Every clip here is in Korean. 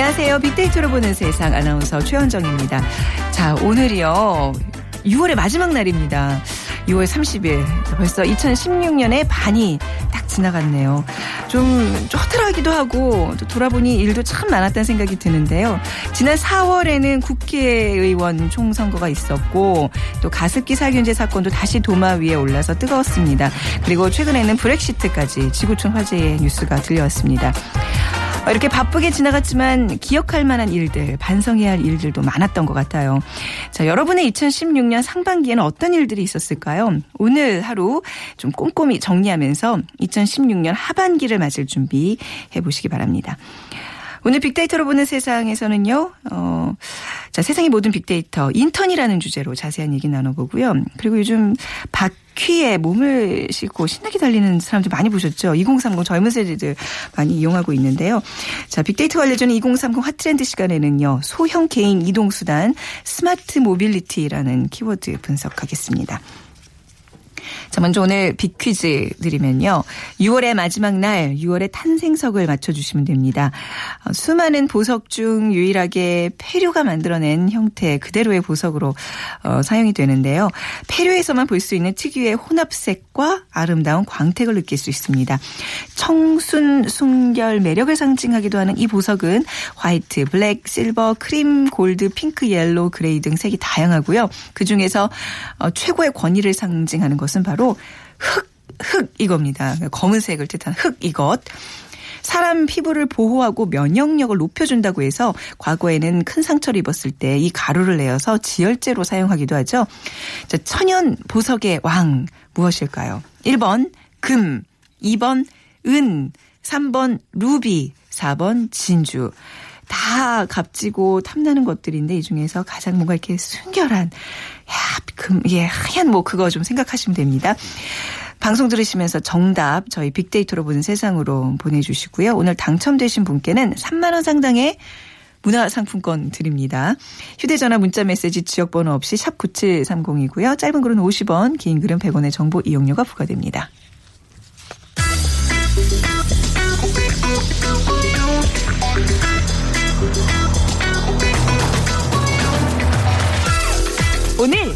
안녕하세요. 빅데이터로 보는 세상 아나운서 최현정입니다. 자, 오늘이요. 6월의 마지막 날입니다. 6월 30일. 벌써 2016년의 반이 딱 지나갔네요. 좀, 좀 허탈하기도 하고 또 돌아보니 일도 참 많았다는 생각이 드는데요. 지난 4월에는 국회의원 총선거가 있었고 또 가습기 살균제 사건도 다시 도마 위에 올라서 뜨거웠습니다. 그리고 최근에는 브렉시트까지 지구촌 화제의 뉴스가 들려왔습니다. 어, 이렇게 바쁘게 지나갔지만 기억할 만한 일들, 반성해야 할 일들도 많았던 것 같아요. 자, 여러분의 2016년 상반기에는 어떤 일들이 있었을까요? 오늘 하루 좀 꼼꼼히 정리하면서 2016년 하반기를 맞을 준비 해보시기 바랍니다. 오늘 빅데이터로 보는 세상에서는요, 어, 자, 세상의 모든 빅데이터, 인턴이라는 주제로 자세한 얘기 나눠보고요. 그리고 요즘 바퀴에 몸을 싣고 신나게 달리는 사람들 많이 보셨죠? 2030 젊은 세대들 많이 이용하고 있는데요. 자, 빅데이터 관련된 2030 hot trend 시간에는요, 소형 개인 이동수단 smart mobility라는 키워드 분석하겠습니다. 자, 먼저 오늘 big 퀴즈 드리면요. 6월의 마지막 날, 6월의 탄생석을 맞춰주시면 됩니다. 어, 수많은 보석 중 유일하게 패류가 만들어낸 형태 그대로의 보석으로 어, 사용이 되는데요. 패류에서만 볼 수 있는 특유의 혼합색과 아름다운 광택을 느낄 수 있습니다. 청순, 순결, 매력을 상징하기도 하는 이 보석은 white, black, silver, cream, gold, pink, yellow, gray 등 색이 다양하고요. 그 중에서 어, 최고의 권위를 상징하는 것은 바로 흑, 흑 이겁니다. 검은색을 뜻한 흑 이것. 사람 피부를 보호하고 면역력을 높여준다고 해서 과거에는 큰 상처를 입었을 때 이 가루를 내어서 지혈제로 사용하기도 하죠. 자, 천연 보석의 왕 무엇일까요? 1번 금, 2번 은, 3번 루비, 4번 진주. 다 값지고 탐나는 것들인데 이 중에서 가장 뭔가 이렇게 순결한 야, 금, 예, 하얀 뭐 그거 좀 생각하시면 됩니다. 방송 들으시면서 정답 저희 빅데이터로 보는 세상으로 보내주시고요. 오늘 당첨되신 분께는 3만 원 상당의 문화상품권 드립니다. 휴대전화 문자메시지 지역번호 없이 샵 9730이고요. 짧은 글은 50원, 긴 글은 100원의 정보 이용료가 부과됩니다.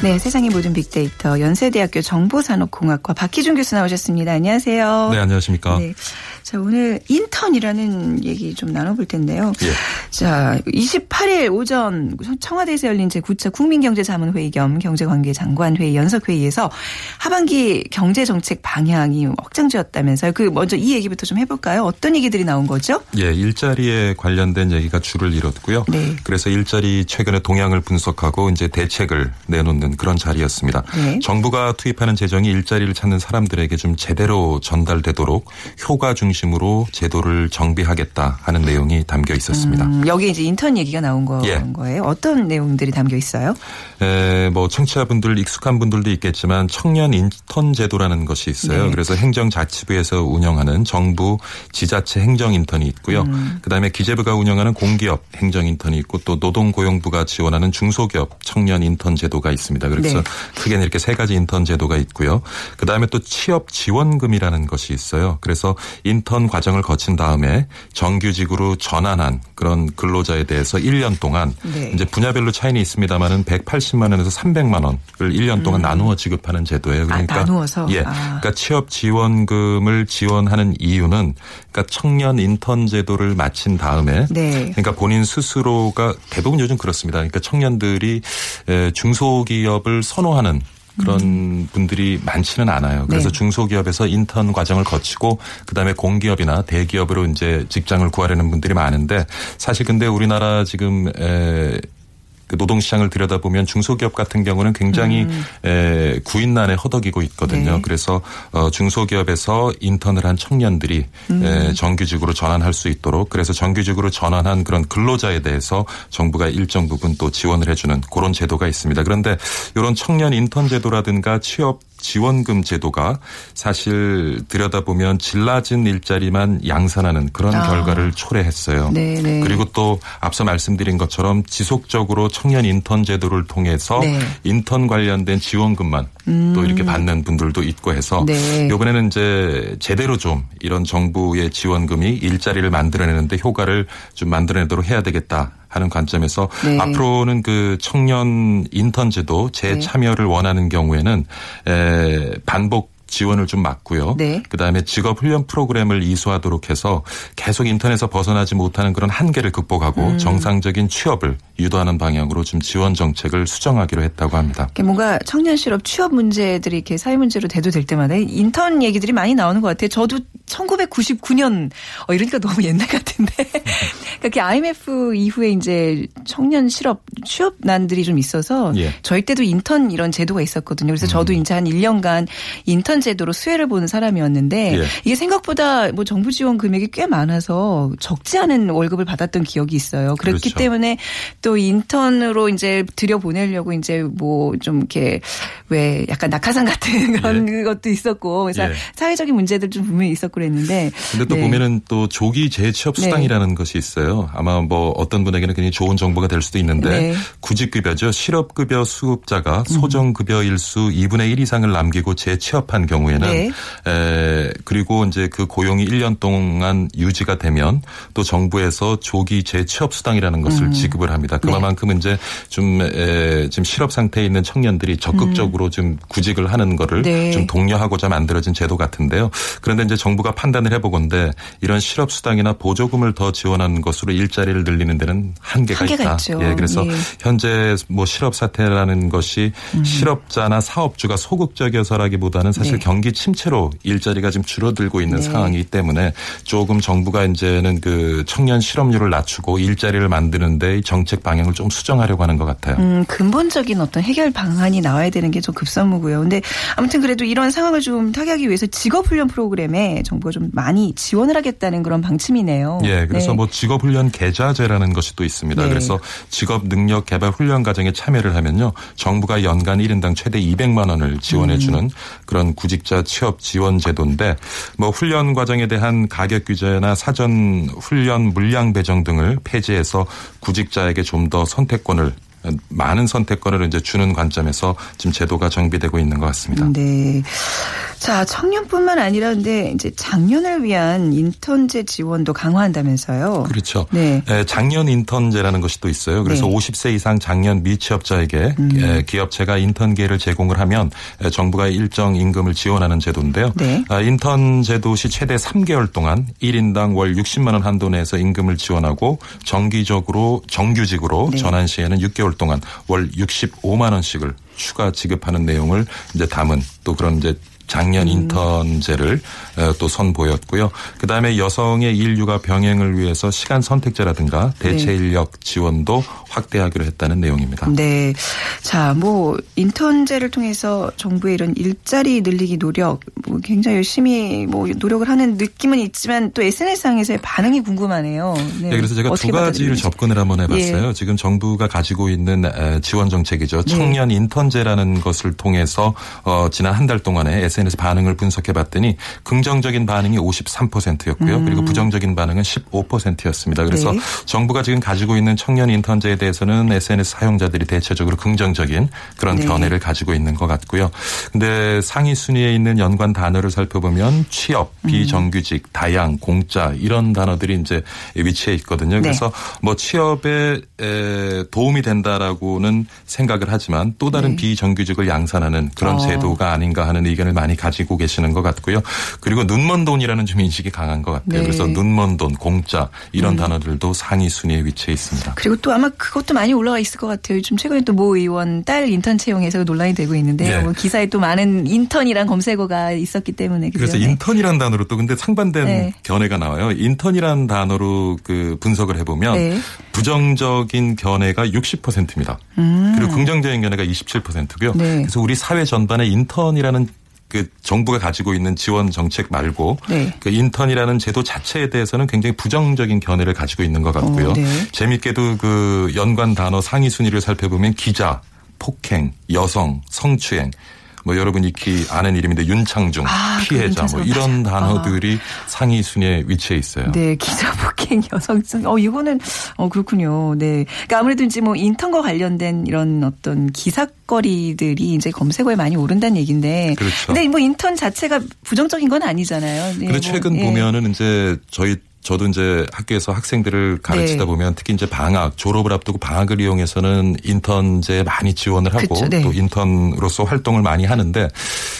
네, 세상의 모든 빅데이터 연세대학교 정보산업공학과 박희준 교수 나오셨습니다. 안녕하세요. 네, 안녕하십니까. 네. 자, 오늘 인턴이라는 얘기 좀 나눠볼 텐데요. 예. 자, 28일 오전 청와대에서 열린 제9차 국민경제자문회의 겸 경제관계 장관회의 연석회의에서 하반기 경제정책 방향이 확정지었다면서요. 그 먼저 이 얘기부터 좀 해볼까요? 어떤 얘기들이 나온 거죠? 예, 일자리에 관련된 얘기가 줄을 이뤘고요. 네. 그래서 일자리 최근의 동향을 분석하고 이제 대책을 내놓는 그런 자리였습니다. 네. 정부가 투입하는 재정이 일자리를 찾는 사람들에게 좀 제대로 전달되도록 효과 중심으로 제도를 정비하겠다 하는 내용이 담겨 있었습니다. 음, 여기 이제 인턴 얘기가 나온 거, 예. 거예요. 어떤 내용들이 담겨 있어요? 에, 뭐 청취자분들 익숙한 분들도 있겠지만 청년 인턴 제도라는 것이 있어요. 네. 그래서 행정자치부에서 운영하는 정부 지자체 행정 인턴이 있고요. 음. 그다음에 기재부가 운영하는 공기업 행정 인턴이 있고 또 노동고용부가 지원하는 중소기업 청년 인턴 제도가 있습니다. 그래서 네. 크게는 이렇게 세 가지 인턴 제도가 있고요. 그 다음에 또 취업 지원금이라는 것이 있어요. 그래서 인턴 과정을 거친 다음에 정규직으로 전환한 그런 근로자에 대해서 1년 동안 네. 이제 분야별로 차이는 있습니다만은 180만 원에서 300만 원을 1년 동안 나누어 지급하는 제도예요. 그러니까 음. 나누어서? 예. 아. 그러니까 취업 지원금을 지원하는 이유는 그러니까 청년 인턴 제도를 마친 다음에 네. 그러니까 본인 스스로가 대부분 요즘 그렇습니다. 그러니까 청년들이 에, 중소기업을 선호하는 그런 분들이 많지는 않아요. 그래서 네. 중소기업에서 인턴 과정을 거치고 그다음에 공기업이나 대기업으로 이제 직장을 구하려는 분들이 많은데 사실 근데 우리나라 지금 에, 그 노동시장을 들여다보면 중소기업 같은 경우는 굉장히 에, 구인난에 허덕이고 있거든요. 음. 네. 그래서 어, 중소기업에서 인턴을 한 청년들이 음. 에, 정규직으로 전환할 수 있도록 그래서 정규직으로 전환한 그런 근로자에 대해서 정부가 일정 부분 또 지원을 해주는 그런 제도가 있습니다. 그런데 이런 청년 인턴 제도라든가 취업 지원금 제도가 사실 들여다보면 질 낮은 일자리만 양산하는 그런 아. 결과를 초래했어요. 네, 네. 그리고 또 앞서 말씀드린 것처럼 지속적으로 청년 인턴 제도를 통해서 네. 인턴 관련된 지원금만 또 이렇게 받는 분들도 있고 해서 음. 네. 이번에는 이제 제대로 좀 이런 정부의 지원금이 일자리를 만들어내는데 효과를 좀 만들어내도록 해야 되겠다. 하는 관점에서 네. 앞으로는 그 청년 인턴 제도 재참여를 원하는 경우에는 에 반복 지원을 좀 막고요. 네. 그다음에 직업 훈련 프로그램을 이수하도록 해서 계속 인턴에서 벗어나지 못하는 그런 한계를 극복하고 음. 정상적인 취업을 유도하는 방향으로 좀 지원 정책을 수정하기로 했다고 합니다. 뭔가 청년 실업 취업 문제들이 이렇게 사회 문제로 대두될 때마다 인턴 얘기들이 많이 나오는 것 같아요. 저도 1999년 어 이러니까 너무 옛날 같은데 그러니까 그 IMF 이후에 이제 청년 실업 취업난들이 좀 있어서 예. 저희 때도 인턴 이런 제도가 있었거든요. 그래서 저도 이제 한 1년간 인턴 제도로 수혜를 보는 사람이었는데 예. 이게 생각보다 뭐 정부 지원 금액이 꽤 많아서 적지 않은 월급을 받았던 기억이 있어요. 그렇기 그렇죠. 때문에 또 인턴으로 이제 들여 보내려고 이제 뭐 좀 이렇게 왜 약간 낙하산 같은 그런 것도 있었고 그래서 예. 사회적인 문제들 좀 분명히 있었고 그랬는데 근데 또 네. 보면은 또 조기 재취업 네. 수당이라는 것이 있어요. 아마 뭐 어떤 분에게는 굉장히 좋은 정보가 될 수도 있는데 네. 음. 구직급여죠. 실업급여 수급자가 소정급여 일 수 2분의 1 이상을 남기고 재취업한 경우에는 네. 에, 그리고 이제 그 고용이 1년 동안 유지가 되면 또 정부에서 조기 재취업 수당이라는 것을 음. 지급을 합니다. 그만큼 이제 좀 에, 지금 실업 상태에 있는 청년들이 적극적으로 좀 구직을 하는 거를 음. 네. 좀 독려하고자 만들어진 제도 같은데요. 그런데 이제 정부가 판단을 해보건데 이런 실업 수당이나 보조금을 더 지원하는 것으로 일자리를 늘리는 데는 한계가, 한계가 있다. 있죠. 예, 그래서 예. 음. 현재 뭐 실업 사태라는 것이 실업자나 사업주가 소극적이어서라기보다는 사실 네. 경기 침체로 일자리가 지금 줄어들고 있는 네. 상황이기 때문에 조금 정부가 이제는 그 청년 실업률을 낮추고 일자리를 만드는데 정책 방향을 좀 수정하려고 하는 것 같아요. 음, 근본적인 어떤 해결 방안이 나와야 되는 게 좀 급선무고요. 근데 아무튼 그래도 이런 상황을 좀 타개하기 위해서 직업훈련 프로그램에 정부가 좀 많이 지원을 하겠다는 그런 방침이네요. 예, 그래서 네. 뭐 직업훈련 계좌제라는 것이 또 있습니다. 네. 그래서 직업 능력 개발 훈련 과정에 참여를 하면요, 정부가 연간 1인당 최대 200만 원을 지원해 주는 음. 그런 구 직자 취업 지원 제도인데, 뭐 훈련 과정에 대한 가격 규제나 사전 훈련 물량 배정 등을 폐지해서 구직자에게 좀 더 선택권을 많은 선택권을 이제 주는 관점에서 지금 제도가 정비되고 있는 것 같습니다. 네. 자, 청년뿐만 아니라 근데 이제 장년을 위한 인턴제 지원도 강화한다면서요. 그렇죠. 네. 에, 작년 인턴제라는 것이 또 있어요. 그래서 네. 음. 50세 이상 작년 미취업자에게 에, 기업체가 인턴 기회를 제공을 하면 에, 정부가 일정 임금을 지원하는 제도인데요. 네. 아, 인턴 제도 시 최대 3개월 동안 1인당 월 60만 원 한도 내에서 임금을 지원하고 정기적으로 정규직으로 네. 전환 시에는 6개월 동안 월 65만 원씩을 추가 지급하는 내용을 이제 담은 또 그런 이제 작년 음. 인턴제를 어, 또 선보였고요. 그다음에 여성의 일 육아 병행을 위해서 시간 선택제라든가 대체 네. 인력 지원도 확대하기로 했다는 내용입니다. 네. 자, 뭐 인턴제를 통해서 정부의 이런 일자리 늘리기 노력 뭐 굉장히 열심히 뭐 노력을 하는 느낌은 있지만 또 SNS상에서의 반응이 궁금하네요. 네. 네, 그래서 제가 두 가지를. 접근을 한번 해봤어요. 예. 지금 정부가 가지고 있는 에, 지원 정책이죠. 네. 청년 인턴제라는 것을 통해서 어, 지난 한 달 동안에 SNS 반응을 분석해 봤더니 긍정적인 반응이 53%였고요. 그리고 부정적인 반응은 15%였습니다. 그래서 음. 네. 정부가 지금 가지고 있는 청년 인턴제에 대해서는 SNS 사용자들이 대체적으로 긍정적인 그런 네. 견해를 가지고 있는 것 같고요. 근데 상위 순위에 있는 연관 단어를 살펴보면 취업, 음. 비정규직, 다양, 공짜 이런 단어들이 이제 위치해 있거든요. 네. 그래서 뭐 취업에 에, 도움이 된다라고는 생각을 하지만 또 다른 네. 비정규직을 양산하는 그런 어. 제도가 아닌가 하는 의견을 많이 많이 가지고 계시는 것 같고요. 그리고 눈먼 돈이라는 좀 인식이 강한 것 같아요. 네. 그래서 눈먼 돈, 공짜 이런 단어들도 상위 순위에 위치해 있습니다. 그리고 또 아마 그것도 많이 올라가 있을 것 같아요. 요즘 최근에 또 모 의원 딸 인턴 채용에서 논란이 되고 있는데 예. 뭐 기사에 또 많은 인턴이란 검색어가 있었기 때문에? 그래서 네. 인턴이라는 단어로 또 근데 상반된 네. 견해가 나와요. 인턴이라는 단어로 그 분석을 해보면 네. 부정적인 견해가 60%입니다. 그리고 긍정적인 견해가 27%고요. 음. 네. 그래서 우리 사회 전반에 인턴이라는 그 정부가 가지고 있는 지원 정책 말고 네. 그 인턴이라는 제도 자체에 대해서는 굉장히 부정적인 견해를 가지고 있는 것 같고요. 어, 네. 재밌게도 그 연관 단어 상위 순위를 살펴보면 기자, 폭행, 여성, 성추행 뭐 여러분이 익히 아는 이름인데 윤창중, 아, 그 피해자 뭐. 이런 단어들이 상위 순위에 위치해 있어요. 네, 기자 폭행 여성성. 어, 이거는, 어, 그렇군요. 네. 그러니까 아무래도 이제 뭐 인턴과 관련된 이런 어떤 기사거리들이 이제 검색어에 많이 오른다는 얘기인데. 그렇죠. 근데 뭐 인턴 자체가 부정적인 건 아니잖아요. 네, 근데 뭐, 최근 예. 보면은 이제 저희 저도 이제 학교에서 학생들을 가르치다 네. 보면 특히 이제 방학 졸업을 앞두고 방학을 이용해서는 인턴제 많이 지원을 하고 그쵸, 네. 또 인턴으로서 활동을 많이 하는데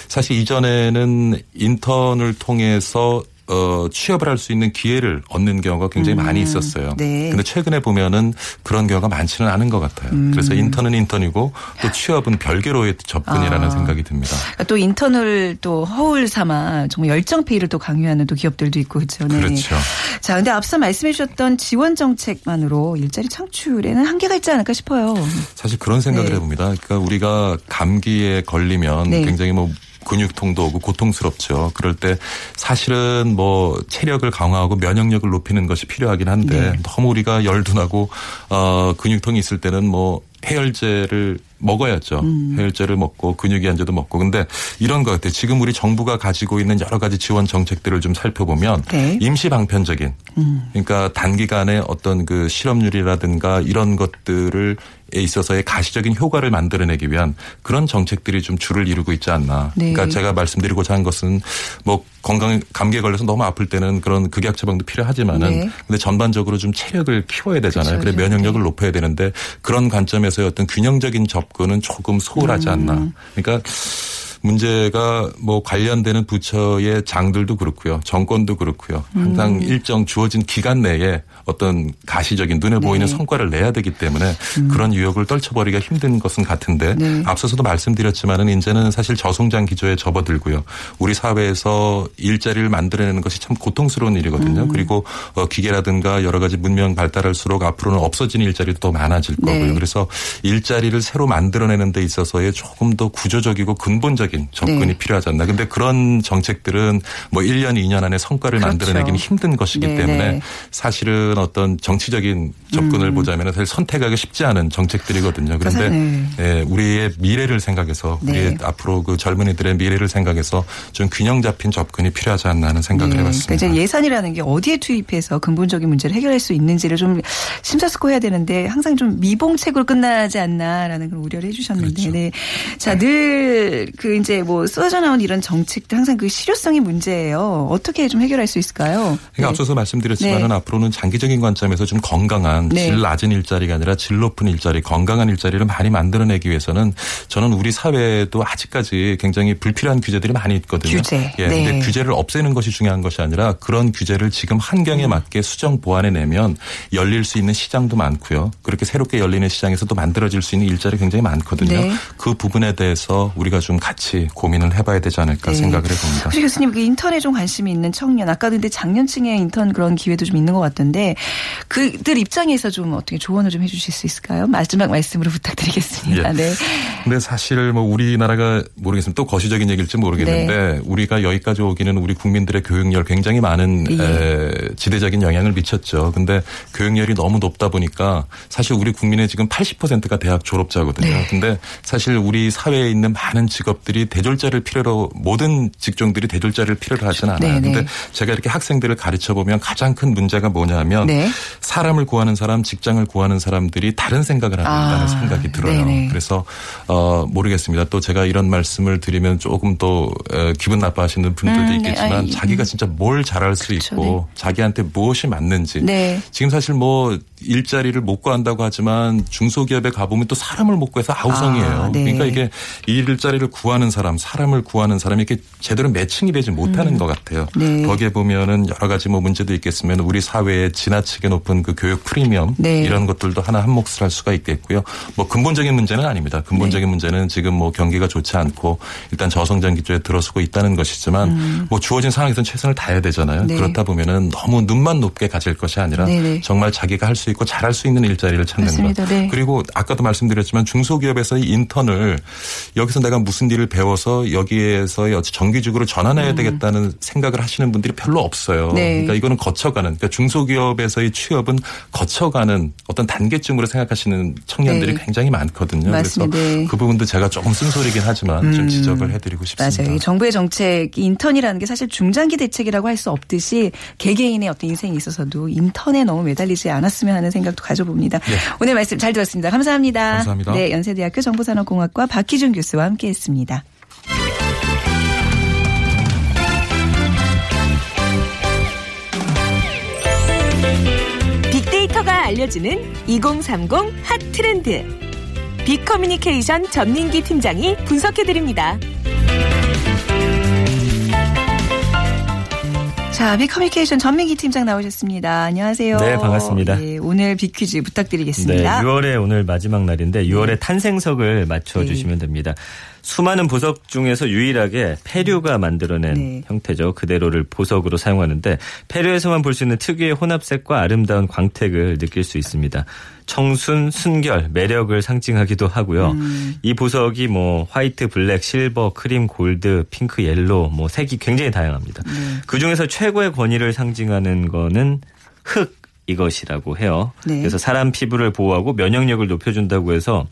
사실 이전에는 인턴을 통해서 어, 취업을 할 수 있는 기회를 얻는 경우가 굉장히 많이 있었어요. 음. 네. 근데 최근에 보면은 그런 경우가 많지는 않은 것 같아요. 음. 그래서 인턴은 인턴이고 또 취업은 별개로의 접근이라는 아. 생각이 듭니다. 그러니까 또 인턴을 또 허울 삼아 정말 열정 페이를 또 강요하는 또 기업들도 있고 그렇죠. 네. 그렇죠. 자, 근데 앞서 말씀해 주셨던 지원 정책만으로 일자리 창출에는 한계가 있지 않을까 싶어요. 사실 그런 생각을 네. 해봅니다. 그러니까 우리가 감기에 걸리면 네. 굉장히 뭐 근육통도 오고 고통스럽죠. 그럴 때 사실은 뭐 체력을 강화하고 면역력을 높이는 것이 필요하긴 한데 네. 너무 우리가 열도 나고 어 근육통이 있을 때는 뭐 해열제를 먹어야죠. 음. 해열제를 먹고 근육이완제도 먹고. 근데 이런 것 같아요. 지금 우리 정부가 가지고 있는 여러 가지 지원 정책들을 좀 살펴보면 네. 임시 방편적인 그러니까 단기간에 어떤 그 실업률이라든가 이런 것들을 에 있어서의 가시적인 효과를 만들어내기 위한 그런 정책들이 좀 줄을 이루고 있지 않나. 네. 그러니까 제가 말씀드리고자 한 것은 뭐 건강 감기에 걸려서 너무 아플 때는 그런 극약 처방도 필요하지만은 네. 근데 전반적으로 좀 체력을 키워야 되잖아요. 그래. 면역력을 높여야 되는데 그런 관점에서의 어떤 균형적인 접근은 조금 소홀하지 않나. 음. 그러니까 문제가 뭐 관련되는 부처의 장들도 그렇고요. 정권도 그렇고요. 항상 음. 일정 주어진 기간 내에 어떤 가시적인 눈에 보이는 네. 성과를 내야 되기 때문에 그런 유혹을 떨쳐버리기가 힘든 것은 같은데 네. 앞서서도 말씀드렸지만은 이제는 사실 저성장 기조에 접어들고요. 우리 사회에서 일자리를 만들어내는 것이 참 고통스러운 일이거든요. 음. 그리고 어, 기계라든가 여러 가지 문명 발달할수록 앞으로는 없어지는 일자리도 더 많아질 네. 거고요. 그래서 일자리를 새로 만들어내는 데 있어서의 조금 더 구조적이고 근본적인 접근이 네. 필요하지 않나. 근데 그런 정책들은 뭐 1년, 2년 안에 성과를 그렇죠. 만들어내기는 힘든 것이기 네, 때문에 네. 사실은 어떤 정치적인 접근을 보자면 사실 선택하기 쉽지 않은 정책들이거든요. 그런데 음. 그래서, 예, 우리의 미래를 생각해서 네. 우리의 앞으로 그 젊은이들의 미래를 생각해서 좀 균형 잡힌 접근이 필요하지 않나 하는 생각을 네. 해봤습니다. 그러니까 이제 예산이라는 게 어디에 투입해서 근본적인 문제를 해결할 수 있는지를 좀 심사숙고해야 되는데 항상 좀 미봉책으로 끝나지 않나라는 그런 우려를 해주셨는데, 그렇죠. 네. 자, 늘 그 이제 뭐 쏟아져 나온 이런 정책들 항상 그 실효성이 문제예요. 어떻게 좀 해결할 수 있을까요? 그러니까 앞서서 말씀드렸지만은 네. 앞으로는 장기적인 관점에서 좀 건강한 네. 질 낮은 일자리가 아니라 질 높은 일자리, 건강한 일자리를 많이 만들어내기 위해서는 저는 우리 사회에도 아직까지 굉장히 불필요한 규제들이 많이 있거든요. 규제. 예, 네. 근데 규제를 없애는 것이 중요한 것이 아니라 그런 규제를 지금 환경에 음. 맞게 수정 보완해 내면 열릴 수 있는 시장도 많고요. 그렇게 새롭게 열리는 시장에서도 만들어질 수 있는 일자리 굉장히 많거든요. 네. 그 부분에 대해서 우리가 좀 같이 고민을 해봐야 되지 않을까 네. 생각을 해봅니다. 혹시 교수님 그 인턴에 좀 관심이 있는 청년 아까 근데 장년층의 인턴 그런 기회도 좀 있는 것 같던데 그들 입장에서 좀 어떻게 조언을 좀 해주실 수 있을까요? 마지막 말씀으로 부탁드리겠습니다. 예. 네. 근데 사실 뭐 우리나라가 모르겠습니다. 또 거시적인 얘기일지 모르겠는데 네. 우리가 여기까지 오기는 우리 국민들의 교육열 굉장히 많은 예. 에, 지대적인 영향을 미쳤죠. 근데 교육열이 너무 높다 보니까 사실 우리 국민의 지금 80%가 대학 졸업자거든요. 네. 근데 사실 우리 사회에 있는 많은 직업들이 대졸자를 필요로 모든 직종들이 대졸자를 필요로 하진 않아요. 네, 네. 근데 제가 이렇게 학생들을 가르쳐 보면 가장 큰 문제가 뭐냐면 네. 사람을 구하는 사람, 직장을 구하는 사람들이 다른 생각을 한다는 아, 생각이 들어요. 네네. 그래서 어 모르겠습니다. 또 제가 이런 말씀을 드리면 조금 또 어, 기분 나빠하시는 분들도 음, 네. 있겠지만 아이, 자기가 음. 진짜 뭘 잘할 수 그렇죠, 있고 자기한테 무엇이 맞는지 네. 지금 사실 뭐 일자리를 못 구한다고 하지만 중소기업에 가보면 또 사람을 못 구해서 아우성이에요. 아, 네. 그러니까 이게 이 일자리를 구하는 사람, 사람을 구하는 사람이 이렇게 제대로 매칭이 되지 못하는 것 같아요. 네. 거기에 보면은 여러 가지 뭐 문제도 있겠으면 우리 사회에 지나치게 높은 그 교육 프리미엄 네. 이런 것들도 하나 한 몫을 할 수가 있겠고요. 뭐 근본적인 문제는 아닙니다. 근본적인 네. 문제는 지금 뭐 경기가 좋지 않고 일단 저성장 기조에 들어서고 있다는 것이지만 뭐 주어진 상황에서는 최선을 다해야 되잖아요. 음. 네. 그렇다 보면은 너무 눈만 높게 가질 것이 아니라 네네. 정말 자기가 할 수 있고 잘할 수 있는 일자리를 찾는. 네. 그리고 아까도 말씀드렸지만 중소기업에서의 인턴을 여기서 내가 무슨 일을 배워서 여기에서의 어찌 정규직으로 전환해야 되겠다는 생각을 하시는 분들이 별로 없어요. 음. 네. 그러니까 이거는 거쳐가는 그러니까 중소기업에서의 취업은 거쳐가는 어떤 단계쯤으로 생각하시는 청년들이 네. 굉장히 많거든요. 맞습니다. 그래서 네. 그 부분도 제가 조금 쓴소리긴 하지만 좀 지적을 해드리고 싶습니다. 맞아요. 이 정부의 정책, 인턴이라는 게 사실 중장기 대책이라고 할 수 없듯이 개개인의 어떤 인생에 있어서도 인턴에 너무 매달리지 않았으면 하는 생각도 가져봅니다. 오늘 말씀 잘 들었습니다. 감사합니다. 감사합니다. 네, 연세대학교 정보산업공학과 박희준 교수와 함께했습니다. 빅데이터가 알려주는 2030 핫 트렌드. 빅커뮤니케이션 전민기 팀장이 분석해드립니다. 자, 빅커뮤니케이션 전민기 팀장 나오셨습니다. 안녕하세요. 네, 반갑습니다. 예, 오늘 빅퀴즈 네, 부탁드리겠습니다. 6월에 오늘 마지막 날인데 6월의 탄생석을 맞춰주시면 됩니다. 수많은 보석 중에서 유일하게 패류가 만들어낸 네. 형태죠. 그대로를 보석으로 사용하는데 패류에서만 볼 수 있는 특유의 혼합색과 아름다운 광택을 느낄 수 있습니다. 청순, 순결, 매력을 상징하기도 하고요. 음. 이 보석이 뭐 white, black, silver, cream, gold, pink, yellow 뭐 색이 굉장히 다양합니다. 네. 그 중에서 최고의 권위를 상징하는 거는 흙 이것이라고 해요. 네. 그래서 사람 피부를 보호하고 면역력을 높여준다고 해서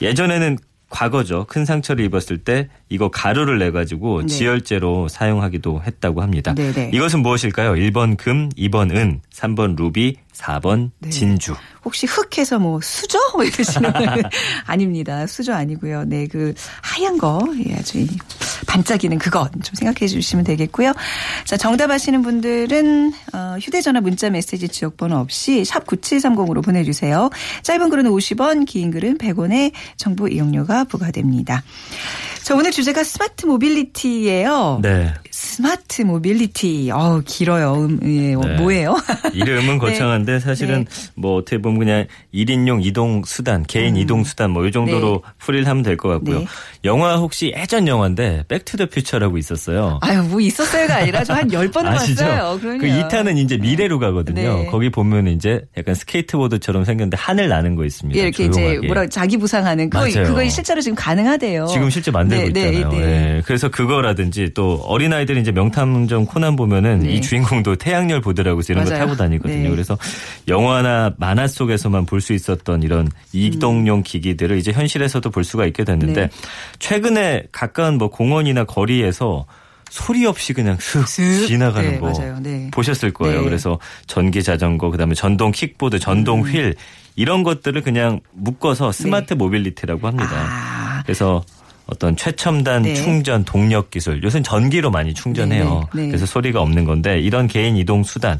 예전에는 과거죠. 큰 상처를 입었을 때 이거 가루를 내 가지고 네. 지혈제로 사용하기도 했다고 합니다. 네네. 이것은 무엇일까요? 1번 금, 2번 은, 3번 루비, 4번 네. 진주. 혹시 흑해서 뭐 수저 뭐 이러시는 분 아닙니다. 수저 아니고요. 네, 그 하얀 거, 예, 아주 이 반짝이는 그것 좀 생각해 주시면 되겠고요. 자, 정답 아시는 분들은 어, 휴대전화 문자 메시지 지역번호 없이 샵 9730으로 보내주세요. 짧은 글은 50원, 긴 글은 100원의 정보 이용료가 부과됩니다. 자, 오늘 주제가 smart mobility예요. 네. smart mobility. 어 길어요. 음, 예, 어, 네. 뭐예요? 이름은 거창한데 사실은 뭐 어떻게 보면 그냥 1인용 이동 수단, 개인 이동 수단 뭐 이 정도로 풀이를 하면 될 것 같고요. 네. 영화 혹시 예전 영화인데 Back to the Future라고 있었어요. 아유, 뭐 있었어요가 아니라 저 한 10번은 아시죠? 봤어요. 그럼요. 그 2탄은 이제 미래로 가거든요. 네. 거기 보면 이제 약간 스케이트보드처럼 생겼는데 하늘 나는 거 있습니다. 예, 이렇게 이제 조용하게. 뭐라 자기 부상하는 그거 맞아요. 그거 실제로 지금 가능하대요. 지금 실제 만들고 네, 있잖아요. 네, 네. 예, 그래서 그거라든지 또 어린아이들이 이제 명탐정 코난 보면은 네. 이 주인공도 태양열 보드라고 해서 이런 거 맞아요. 타고 다니거든요. 네. 그래서 영화나 만화 속에서만 볼 수 있었던 이런 이동용 기기들을 이제 현실에서도 볼 수가 있게 됐는데 네. 최근에 가까운 뭐 공원이나 거리에서 소리 없이 그냥 슥 슥. 지나가는 네, 거. 네. 보셨을 거예요. 네. 그래서 전기 자전거, 그다음에 전동 킥보드, 전동 음. 휠 이런 것들을 그냥 묶어서 smart mobility라고 합니다. 네. 아. 그래서 어떤 최첨단 네. 충전 동력 기술. 요새는 전기로 많이 충전해요. 네, 네. 그래서 소리가 없는 건데 이런 개인 이동 수단.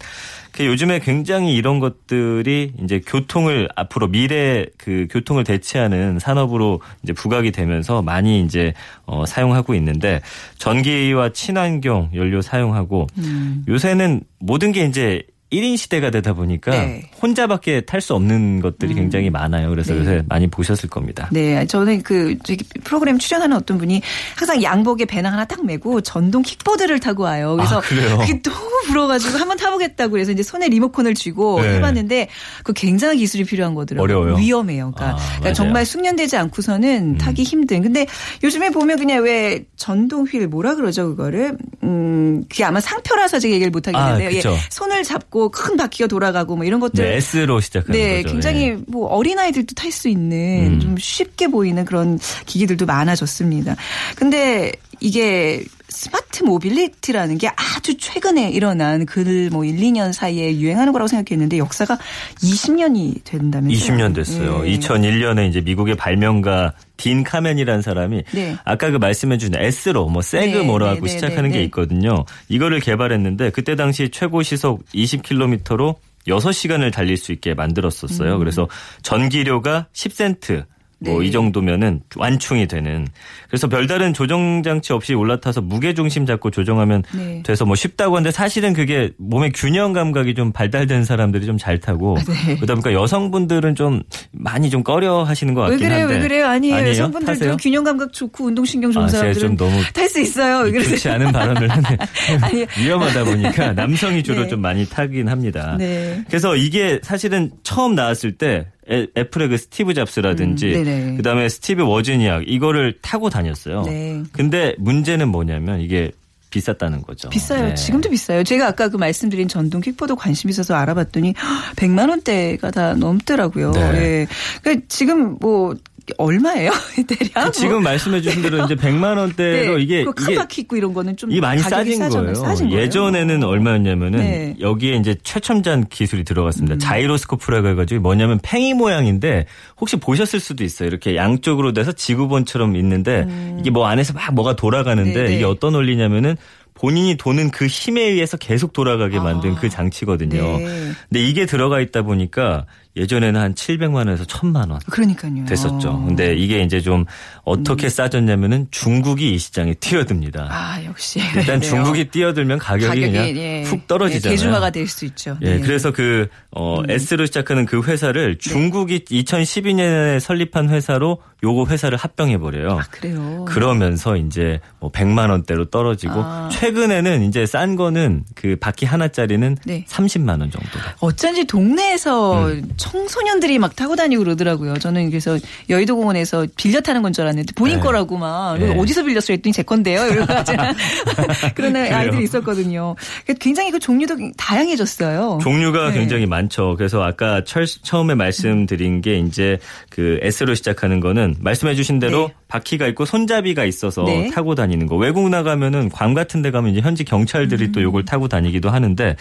그 요즘에 굉장히 이런 것들이 이제 교통을 앞으로 미래 그 교통을 대체하는 산업으로 이제 부각이 되면서 많이 이제 어 사용하고 있는데 전기와 친환경 연료 사용하고 음. 요새는 모든 게 이제 1인 시대가 되다 보니까 네. 혼자밖에 탈 수 없는 것들이 굉장히 많아요. 그래서 네. 요새 많이 보셨을 겁니다. 네, 저는 그 프로그램 출연하는 어떤 분이 항상 양복에 배낭 하나 딱 메고 전동 킥보드를 타고 와요. 그래서 아, 그래요? 그게 너무 부러가지고 한번 타보겠다고 그래서 이제 손에 리모컨을 쥐고 네. 해봤는데 그 굉장한 기술이 필요한 거더라고요. 어려워요? 위험해요. 그러니까, 아, 그러니까. 음. 정말 숙련되지 않고서는 타기 힘든. 근데 요즘에 보면 그냥 왜 전동 휠 뭐라 그러죠 그거를 음 그게 아마 상표라서 제가 얘기를 못 하겠는데요. 아, 그쵸. 손을 잡고 큰 바퀴가 돌아가고 뭐 이런 것들 네, S로 시작하는 네, 거죠. 굉장히 예. 뭐 어린 아이들도 탈 수 있는 음. 좀 쉽게 보이는 그런 기기들도 많아졌습니다. 근데 이게 smart mobility라는 게 아주 최근에 일어난 그 뭐 1, 2년 사이에 유행하는 거라고 생각했는데 역사가 20년이 된다면서요. 20년 됐어요. 네. 2001년에 이제 미국의 발명가 딘 카멘이라는 사람이 네. 아까 그 말씀해 주신 S로 뭐 세그 네, 뭐로 네, 네, 시작하는 네, 게 네. 있거든요. 이거를 개발했는데 그때 당시 최고 시속 20km로 6시간을 달릴 수 있게 만들었었어요. 그래서 전기료가 10센트 뭐 네. 이 정도면은 완충이 되는 그래서 별다른 조정 장치 없이 올라타서 무게 중심 잡고 조정하면 네. 돼서 뭐 쉽다고 하는데 사실은 그게 몸의 균형 감각이 좀 발달된 사람들이 좀 잘 타고 네. 그러다 보니까 여성분들은 좀 많이 좀 꺼려 하시는 것왜 같긴 그래요? 한데 왜 그래요? 아니에요. 아니에요? 여성분들도 타세요? 균형 감각 좋고 운동 신경 좋은 아, 사람들은 좀 너무 탈수 있어요. 좋지 않은 발언을 하네. 아니. 위험하다 보니까 남성이 주로 네. 좀 많이 타긴 합니다. 네. 그래서 이게 사실은 처음 나왔을 때 애- 애플의 그 스티브 잡스라든지 음. 그다음에 스티브 워즈니악 이거를 타고 다녔어요. 네. 근데 문제는 뭐냐면 이게 비쌌다는 거죠. 비싸요. 네. 지금도 비싸요. 제가 아까 그 말씀드린 전동 킥보드 관심 있어서 알아봤더니 100만 원대가 다 넘더라고요. 네. 예. 그러니까 지금 뭐 얼마예요? 대략 뭐. 지금 말씀해 주신 대로 이제 100만 원대로 네. 이게 그큰 이게 바퀴 있고 이런 거는 좀이 많이 싸진. 거예요. 싸진 거예요. 예전에는 얼마였냐면은 네. 여기에 이제 최첨단 기술이 음. 들어갔습니다. 자이로스코프라고 해 가지고 뭐냐면 팽이 모양인데 혹시 보셨을 수도 있어요. 이렇게 양쪽으로 돼서 지구본처럼 있는데 이게 뭐 안에서 막 뭐가 돌아가는데 음. 네, 네. 이게 어떤 원리냐면은 본인이 도는 그 힘에 의해서 계속 돌아가게 만든 그 장치거든요. 네. 근데 이게 들어가 있다 보니까 예전에는 한 700만 원에서 1000만 원. 그러니까요. 됐었죠. 근데 이게 이제 좀 어떻게 싸졌냐면은 중국이 이 시장에 뛰어듭니다. 아 역시 일단 그래요. 중국이 뛰어들면 가격이, 그냥 예, 훅 떨어지잖아요. 예, 대중화가 될 수 있죠. 예, 네. 그래서 그, 어, S로 시작하는 그 회사를 중국이 2012년에 설립한 회사로 요거 회사를 합병해 버려요. 아, 그래요. 그러면서 이제 뭐 100만 원대로 떨어지고 아. 최근에는 이제 싼 거는 그 바퀴 하나짜리는 네. 30만 원 정도. 어쩐지 동네에서 음. 청소년들이 막 타고 다니고 그러더라고요. 저는 그래서 여의도 공원에서 빌려 타는 건 줄 알았는데 본인 네. 거라고 막 네. 어디서 빌렸어요 했더니 제 건데요. 이러고. 그런 아이들이 있었거든요. 굉장히 그 종류도 다양해졌어요. 종류가 네. 굉장히 많죠. 그래서 아까 철, 처음에 말씀드린 게 이제 그 S로 시작하는 거는 말씀해 주신 대로 네. 바퀴가 있고 손잡이가 있어서 네. 타고 다니는 거. 외국 나가면은 괌 같은 데 가면 이제 현지 경찰들이 음. 또 요걸 타고 다니기도 하는데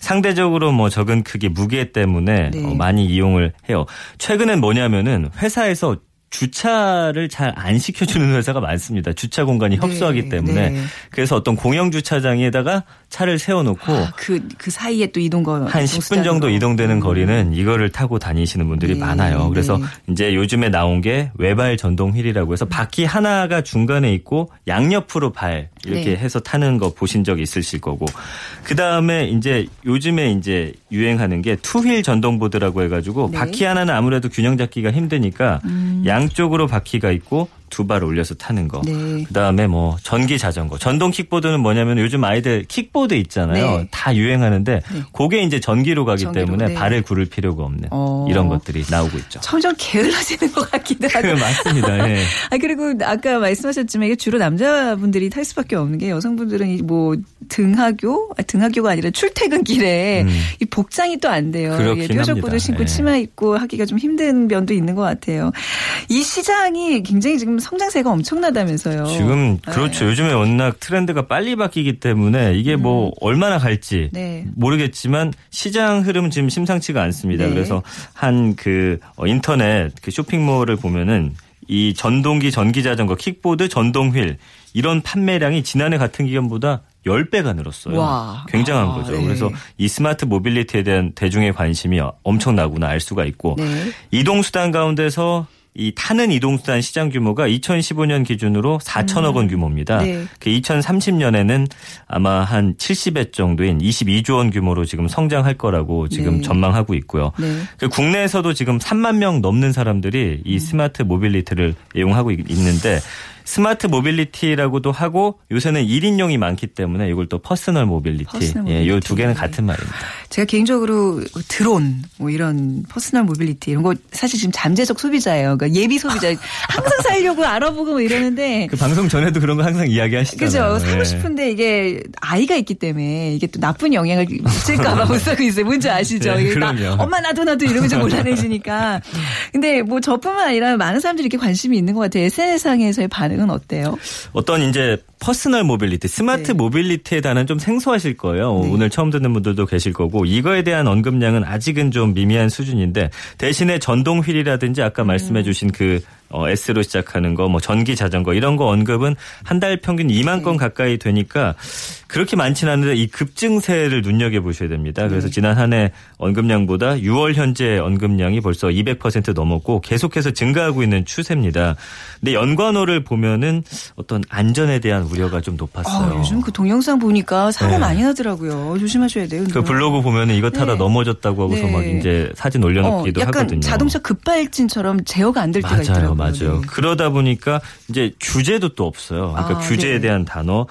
상대적으로 뭐 적은 크기 무게 때문에 네. 어, 많이 이용을 해요. 최근엔 뭐냐면은 회사에서 주차를 잘 안 시켜주는 회사가 많습니다. 주차 공간이 협소하기 때문에 네. 그래서 어떤 공영 주차장에다가 차를 세워놓고 아, 그, 그 사이에 또 이동거. 한 10분 정도 이동되는 거리는 이거를 타고 다니시는 분들이 네, 많아요. 그래서 네. 이제 요즘에 나온 게 외발 전동 휠이라고 해서 바퀴 하나가 중간에 있고 양옆으로 발 이렇게 네. 해서 타는 거 보신 적 있으실 거고. 그 다음에 이제 요즘에 이제 유행하는 게 투휠 전동보드라고 해 가지고 네. 바퀴 하나는 아무래도 균형 잡기가 힘드니까 양쪽으로 바퀴가 있고 두 발 올려서 타는 거. 네. 그다음에 뭐 전기 자전거. 전동 킥보드는 뭐냐면 요즘 아이들 킥보드 있잖아요. 네. 다 유행하는데 그게 이제 전기로 가기 전기로, 때문에 네. 발을 구를 필요가 없는 어. 이런 것들이 나오고 있죠. 점점 게을러지는 것 같기도 하고. 맞습니다. 예. 아 그리고 아까 말씀하셨지만 이게 주로 남자분들이 탈 수밖에 없는 게 여성분들은 이뭐 등하교 아, 등하교가 아니라 출퇴근 길에 음. 이 복장이 또 안 돼요. 이게 뾰족보드. 신고 예. 치마 입고 하기가 좀 힘든 면도 있는 것 같아요. 이 시장이 굉장히 지금 성장세가 엄청나다면서요. 지금 네. 그렇죠. 요즘에 워낙 트렌드가 빨리 바뀌기 때문에 이게 뭐 얼마나 갈지 음. 네. 모르겠지만 시장 흐름 지금 심상치가 않습니다. 네. 그래서 한 그 인터넷 그 쇼핑몰을 보면은 이 전동기 전기 자전거 킥보드 전동 휠 이런 판매량이 지난해 같은 기간보다 10배가 늘었어요. 와. 굉장한 아, 거죠. 네. 그래서 이 smart mobility에 대한 대중의 관심이 엄청나구나 알 수가 있고 네. 이동수단 가운데서 이 타는 이동수단 시장 규모가 2015년 기준으로 4천억 원 규모입니다. 네. 그 2030년에는 아마 한 70회 정도인 22조 원 규모로 지금 성장할 거라고 지금 네. 전망하고 있고요. 네. 그 국내에서도 지금 3만 명 넘는 사람들이 이 smart mobility를 이용하고 있- 있는데 smart mobility라고도 하고 요새는 1인용이 많기 때문에 이걸 또 personal mobility. personal 예, 요 모빌리티. 두 개는 같은 말입니다. 제가 개인적으로 드론 뭐 이런 personal mobility 이런 거 사실 지금 잠재적 소비자예요. 그러니까 예비 소비자 항상 살려고 알아보고 뭐 이러는데 그 방송 전에도 그런 거 항상 이야기하시잖아요. 그죠. 사고 예. 싶은데 이게 아이가 있기 때문에 이게 또 나쁜 영향을 미칠까봐 못 사고 있어요. 뭔지 아시죠? 네, 이게 나- 그럼요. 엄마 나도 나도 이러면 좀 곤란해지니까. 근데 뭐 저뿐만 아니라 많은 사람들이 이렇게 관심이 있는 것 같아요. SNS상에서의 반응 은 어때요? 어떤 이제 personal mobility, smart 네. mobility에 대한 좀 생소하실 거예요. 오늘 처음 듣는 분들도 계실 거고 이거에 대한 언급량은 아직은 좀 미미한 수준인데 대신에 전동 휠이라든지 아까 음. 말씀해 주신 그 어, S로 시작하는 거, 뭐 전기 자전거 이런 거 언급은 한 달 평균 2만 건 가까이 되니까 그렇게 많지는 않은데 이 급증세를 눈여겨 보셔야 됩니다. 그래서 지난 한 해 언급량보다 6월 현재 언급량이 벌써 200% 넘었고 계속해서 증가하고 있는 추세입니다. 근데 연관어를 보면은 어떤 안전에 대한 우려가 좀 높았어요. 아, 요즘 그 동영상 보니까 사고 네. 많이 나더라고요. 조심하셔야 돼요. 그 블로그 보면은 이거 타다 네. 넘어졌다고 하고서 네. 막 이제 사진 어, 올려놓기도 약간 하거든요. 자동차 급발진처럼 제어가 안 될 때가 있더라고요. 맞아요. 네. 그러다 보니까 이제 규제도 또 없어요. 그러니까 아, 규제에 네. 대한 단어.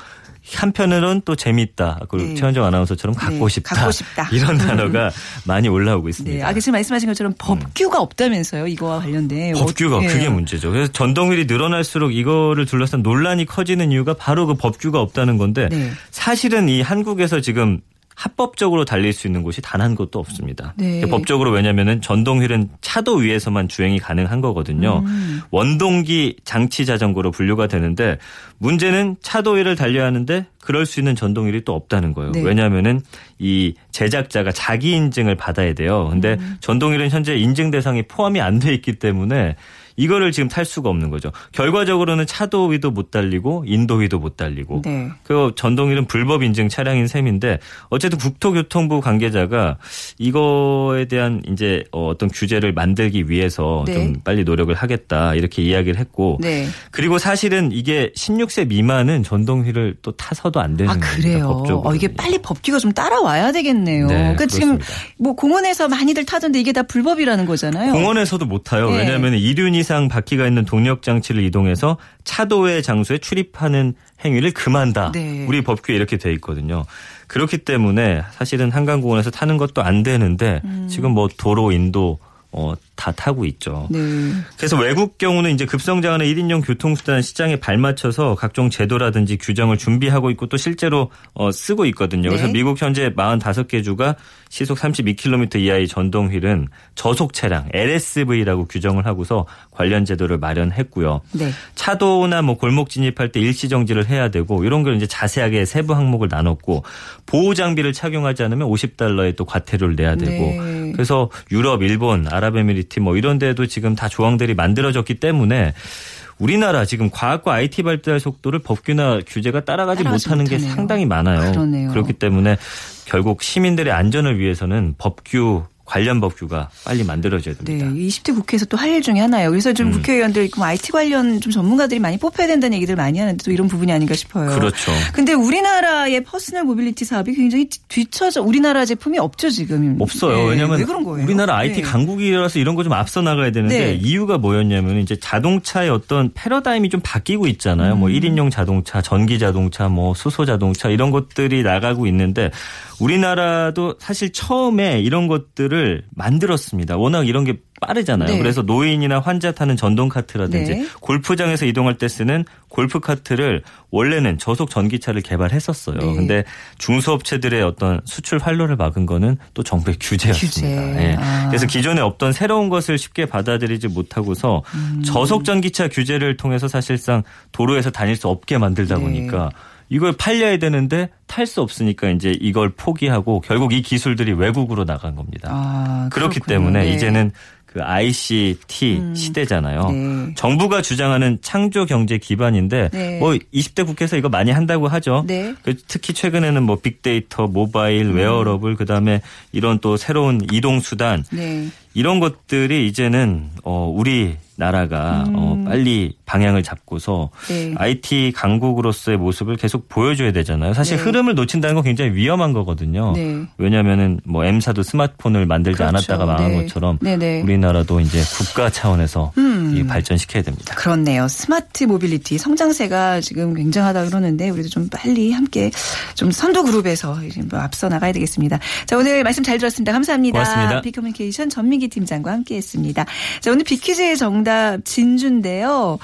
한편으로는 또 재밌다. 그리고 네. 최현정 아나운서처럼 갖고 네, 싶다. 갖고 싶다. 이런 단어가 많이 올라오고 네. 있습니다. 아까 지금 말씀하신 것처럼 법규가 없다면서요. 이거와 관련된. 법규가 어, 예. 그게 문제죠. 그래서 전동휠이 늘어날수록 이거를 둘러싼 논란이 커지는 이유가 바로 그 법규가 없다는 건데 네. 사실은 이 한국에서 지금 합법적으로 달릴 수 있는 곳이 단 한 곳도 없습니다. 네. 법적으로 왜냐면은 전동휠은 차도 위에서만 주행이 가능한 거거든요. 음. 원동기 장치 자전거로 분류가 되는데 문제는 차도 위를 달려야 하는데 그럴 수 있는 전동휠이 또 없다는 거예요. 네. 왜냐하면은 이 제작자가 자기 인증을 받아야 돼요. 근데 음. 전동휠은 현재 인증 대상이 포함이 안 돼 있기 때문에 이거를 지금 탈 수가 없는 거죠. 결과적으로는 차도 위도 못 달리고 인도 위도 못 달리고 네. 그 전동휠은 불법 인증 차량인 셈인데 어쨌든 국토교통부 관계자가 이거에 대한 이제 어, 어떤 규제를 만들기 위해서 네. 좀 빨리 노력을 하겠다 이렇게 이야기를 했고 네. 그리고 사실은 이게 16세 미만은 전동휠을 또 타서도 안 되는 아. 그래요. 법적으로. 어, 이게 빨리 법규가 좀 따라와야 되겠네요. 네, 그러니까 지금. 뭐 공원에서 많이들 타던데 이게 다 불법이라는 거잖아요. 공원에서도 못 타요. 네. 왜냐하면 1륜 이상 바퀴가 있는 동력 장치를 이동해서 차도의 장소에 출입하는 행위를 금한다. 네. 우리 법규에 이렇게 돼 있거든요. 그렇기 때문에 사실은 한강공원에서 타는 것도 안 되는데 음. 지금 뭐 도로 인도 어, 다 타고 있죠. 네. 그래서 외국 경우는 이제 급성장하는 1인용 교통수단 시장에 발맞춰서 각종 제도라든지 규정을 준비하고 있고 또 실제로 어, 쓰고 있거든요. 그래서 네. 미국 현재 45개 주가 시속 32km 이하의 전동휠은 저속 차량 LSV라고 규정을 하고서 관련 제도를 마련했고요. 네. 차도나 뭐 골목 진입할 때 일시 정지를 해야 되고 이런 걸 이제 자세하게 세부 항목을 나눴고 보호 장비를 착용하지 않으면 50달러의 또 과태료를 내야 되고 네. 그래서 유럽, 일본, 아랍 에미리트 뭐 이런 데도 지금 다 조항들이 만들어졌기 때문에 우리나라 지금 과학과 IT 발달 속도를 법규나 규제가 따라가지 못하는 게 못하네요. 상당히 많아요. 그러네요. 그렇기 때문에 결국 시민들의 안전을 위해서는 법규 관련 법규가 빨리 만들어져야 네, 됩니다. 20대 국회에서 또 할 일 중에 하나예요. 그래서 좀 음. 국회의원들 그 IT 관련 좀 전문가들이 많이 뽑혀야 된다는 얘기들 많이 하는데 또 이런 부분이 아닌가 싶어요. 그렇죠. 근데 우리나라의 personal mobility 사업이 굉장히 뒤쳐져 우리나라 제품이 없죠 지금. 없어요. 네, 왜냐하면 왜 그런 거예요? 우리나라 IT 네. 강국이라서 이런 거 좀 앞서 나가야 되는데 네. 이유가 뭐였냐면 이제 자동차의 어떤 패러다임이 좀 바뀌고 있잖아요. 음. 뭐 1인용 자동차, 전기 자동차, 뭐 수소 자동차 이런 것들이 나가고 있는데 우리나라도 사실 처음에 이런 것들을 만들었습니다. 워낙 이런 게 빠르잖아요. 네. 그래서 노인이나 환자 타는 전동 카트라든지 네. 골프장에서 이동할 때 쓰는 골프 카트를 원래는 저속 전기차를 개발했었어요. 네. 근데 중소업체들의 어떤 수출 활로를 막은 거는 또 정부의 규제였습니다. 규제. 예. 아. 그래서 기존에 없던 새로운 것을 쉽게 받아들이지 못하고서 음. 저속 전기차 규제를 통해서 사실상 도로에서 다닐 수 없게 만들다 네. 보니까 이걸 팔려야 되는데 탈 수 없으니까 이제 이걸 포기하고 결국 이 기술들이 외국으로 나간 겁니다. 아, 그렇기 그렇군요. 때문에 네. 이제는 그 ICT 시대잖아요. 네. 정부가 주장하는 창조 경제 기반인데 네. 뭐 20대 국회에서 이거 많이 한다고 하죠. 네. 그 특히 최근에는 뭐 빅데이터, 모바일, 웨어러블 그다음에 이런 또 새로운 이동 수단 네. 이런 것들이 이제는 어 우리 나라가 어 빨리 방향을 잡고서 네. IT 강국으로서의 모습을 계속 보여줘야 되잖아요. 사실 네. 흐름을 놓친다는 건 굉장히 위험한 거거든요. 네. 왜냐하면은 뭐 M사도 스마트폰을 만들지 그렇죠. 않았다가 망한 네. 것처럼 네네. 우리나라도 이제 국가 차원에서 음. 이 발전시켜야 됩니다. 그렇네요. smart mobility 성장세가 지금 굉장하다 그러는데 우리도 좀 빨리 함께 좀 선도 그룹에서 뭐 앞서 나가야 되겠습니다. 자 오늘 말씀 잘 들었습니다. 감사합니다. 고맙습니다. 빅커뮤니케이션 전민기 팀장과 함께했습니다. 자 오늘 빅퀴즈의 정답 진주인데요.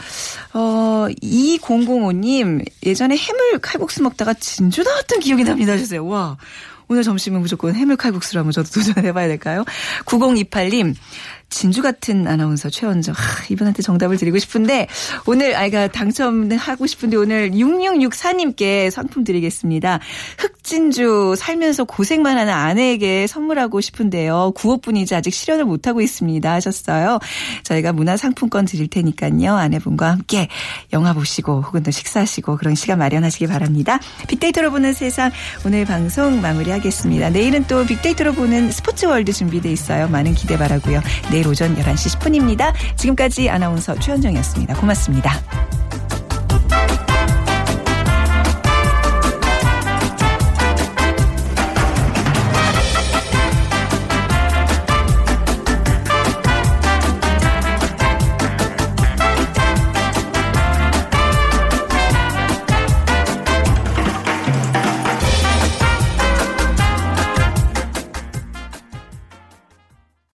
어 2005님 예전에 해물 칼국수 먹다가 진주 나왔던 기억이 납니다 하셨어요. 와. 오늘 점심은 무조건 해물 칼국수로 한번 저도 도전해봐야 될까요? 9028님, 진주 같은 아나운서 최원정. 하, 이분한테 정답을 드리고 싶은데, 오늘 아이가 당첨하고 싶은데 오늘 6664님께 상품 드리겠습니다. 흑 흑진주 살면서 고생만 하는 아내에게 선물하고 싶은데요. 9호분이지 아직 실현을 못하고 있습니다 하셨어요. 저희가 문화상품권 드릴 테니까요. 아내분과 함께 영화 보시고 혹은 또 식사하시고 그런 시간 마련하시기 바랍니다. 빅데이터로 보는 세상 오늘 방송 마무리하겠습니다. 내일은 또 빅데이터로 보는 스포츠 월드 준비돼 있어요. 많은 기대 바라고요. 내일 오전 11시 10분입니다. 지금까지 아나운서 최현정이었습니다. 고맙습니다.